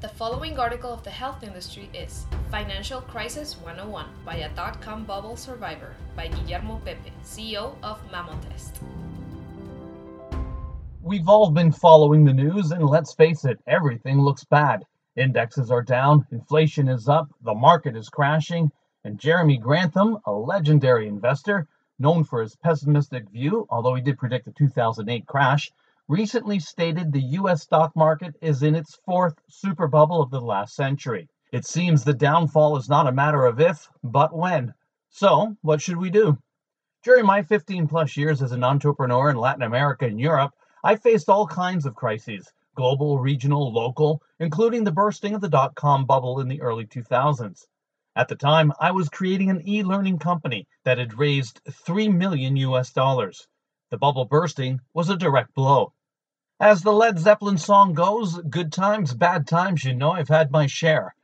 The following article of the health industry is Financial Crisis 101 by a dot com bubble survivor by Guillermo Pepe, CEO of Mamotest. We've all been following the news, and let's face it, everything looks bad. Indexes are down, inflation is up, the market is crashing, and Jeremy Grantham, a legendary investor, known for his pessimistic view, although he did predict the 2008 crash, recently stated the US stock market is in its fourth super bubble of the last century. It seems the downfall is not a matter of if, but when. So, what should we do? During my 15 plus years as an entrepreneur in Latin America and Europe, I faced all kinds of crises global, regional, local, including the bursting of the dot com bubble in the early 2000s. At the time, I was creating an e learning company that had raised 3 million US dollars. The bubble bursting was a direct blow. As the Led Zeppelin song goes, good times, bad times, you know I've had my share.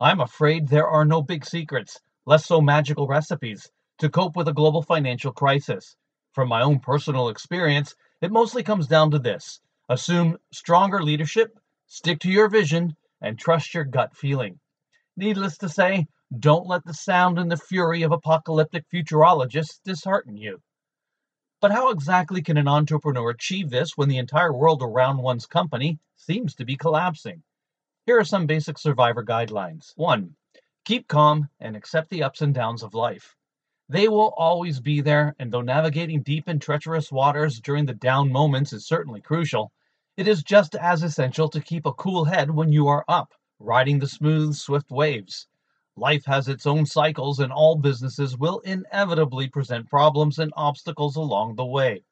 I'm afraid there are no big secrets, less so magical recipes, to cope with a global financial crisis. From my own personal experience, it mostly comes down to this assume stronger leadership, stick to your vision, and trust your gut feeling. Needless to say, don't let the sound and the fury of apocalyptic futurologists dishearten you. But how exactly can an entrepreneur achieve this when the entire world around one's company seems to be collapsing? Here are some basic survivor guidelines. 1. Keep calm and accept the ups and downs of life. They will always be there, and though navigating deep and treacherous waters during the down moments is certainly crucial, it is just as essential to keep a cool head when you are up, riding the smooth, swift waves. Life has its own cycles, and all businesses will inevitably present problems and obstacles along the way.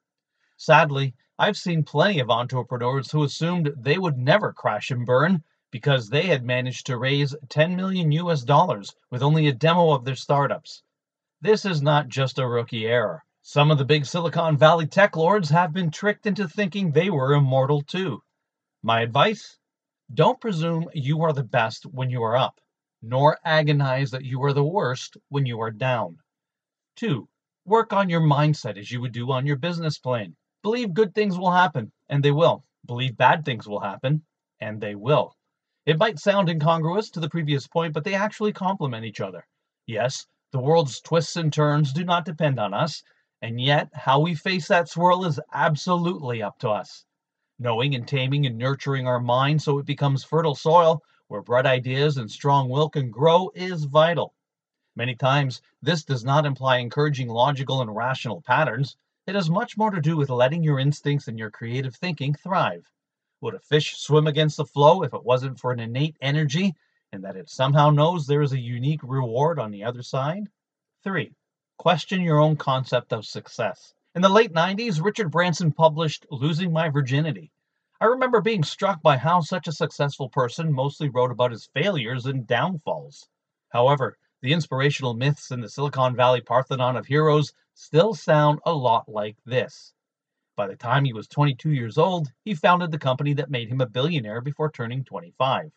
Sadly, I've seen plenty of entrepreneurs who assumed they would never crash and burn because they had managed to raise 10 million US dollars with only a demo of their startups. This is not just a rookie error. Some of the big Silicon Valley tech lords have been tricked into thinking they were immortal too. My advice? Don't presume you are the best when you are up nor agonize that you are the worst when you are down. 2. Work on your mindset as you would do on your business plan. Believe good things will happen, and they will. Believe bad things will happen, and they will. It might sound incongruous to the previous point, but they actually complement each other. Yes, the world's twists and turns do not depend on us, and yet how we face that swirl is absolutely up to us. Knowing and taming and nurturing our mind so it becomes fertile soil where bright ideas and strong will can grow is vital. Many times, this does not imply encouraging logical and rational patterns. It has much more to do with letting your instincts and your creative thinking thrive. Would a fish swim against the flow if it wasn't for an innate energy and that it somehow knows there is a unique reward on the other side? 3. Question your own concept of success. In the late 90s, Richard Branson published Losing My Virginity, I remember being struck by how such a successful person mostly wrote about his failures and downfalls. However, the inspirational myths in the Silicon Valley Parthenon of heroes still sound a lot like this. By the time he was 22 years old, he founded the company that made him a billionaire before turning 25.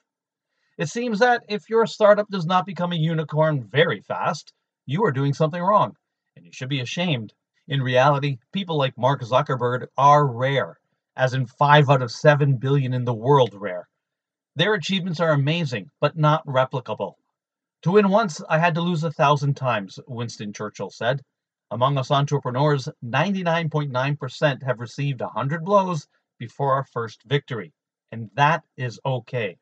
It seems that if your startup does not become a unicorn very fast, you are doing something wrong, and you should be ashamed. In reality, people like Mark Zuckerberg are rare as in 5 out of 7 billion in the world rare. Their achievements are amazing, but not replicable. To win once, I had to lose a thousand times, Winston Churchill said. Among us entrepreneurs, 99.9% have received 100 blows before our first victory, and that is okay.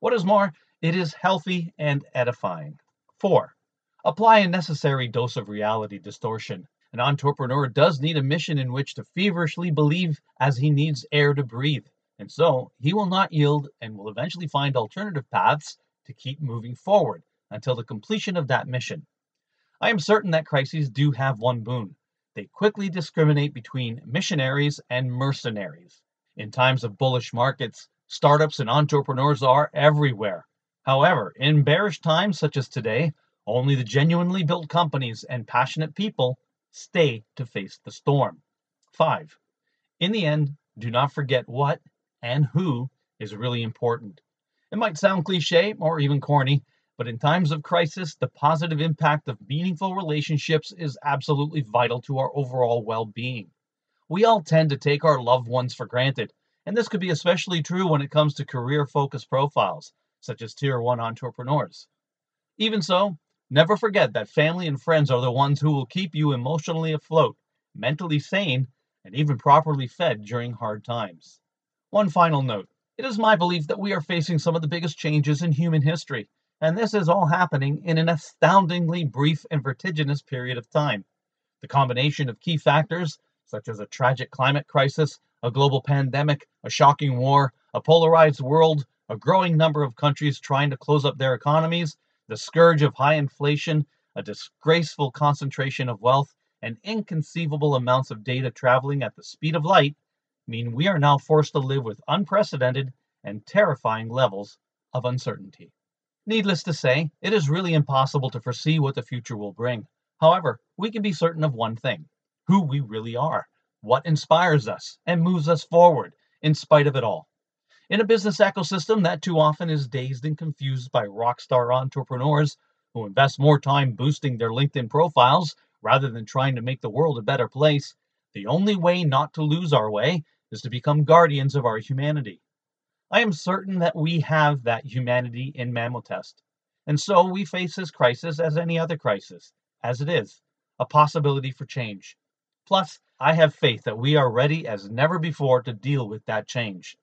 What is more, it is healthy and edifying. 4. Apply a necessary dose of reality distortion. An entrepreneur does need a mission in which to feverishly believe as he needs air to breathe. And so he will not yield and will eventually find alternative paths to keep moving forward until the completion of that mission. I am certain that crises do have one boon. They quickly discriminate between missionaries and mercenaries. In times of bullish markets, startups and entrepreneurs are everywhere. However, in bearish times such as today, only the genuinely built companies and passionate people stay to face the storm. Five, in the end, do not forget what and who is really important. It might sound cliche or even corny, but in times of crisis, the positive impact of meaningful relationships is absolutely vital to our overall well being. We all tend to take our loved ones for granted, and this could be especially true when it comes to career focused profiles. such as tier 1 entrepreneurs. Even so, never forget that family and friends are the ones who will keep you emotionally afloat, mentally sane, and even properly fed during hard times. One final note it is my belief that we are facing some of the biggest changes in human history, and this is all happening in an astoundingly brief and vertiginous period of time. The combination of key factors, such as a tragic climate crisis, a global pandemic, a shocking war, a polarized world, a growing number of countries trying to close up their economies, the scourge of high inflation, a disgraceful concentration of wealth, and inconceivable amounts of data traveling at the speed of light mean we are now forced to live with unprecedented and terrifying levels of uncertainty. Needless to say, it is really impossible to foresee what the future will bring. However, we can be certain of one thing who we really are, what inspires us and moves us forward in spite of it all. In a business ecosystem that too often is dazed and confused by rock star entrepreneurs who invest more time boosting their LinkedIn profiles rather than trying to make the world a better place, the only way not to lose our way is to become guardians of our humanity. I am certain that we have that humanity in Mamotest, and so we face this crisis as any other crisis, as it is, a possibility for change. Plus, I have faith that we are ready as never before to deal with that change.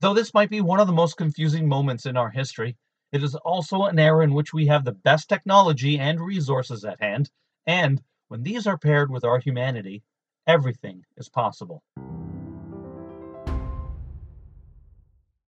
Though this might be one of the most confusing moments in our history, it is also an era in which we have the best technology and resources at hand, and when these are paired with our humanity, everything is possible.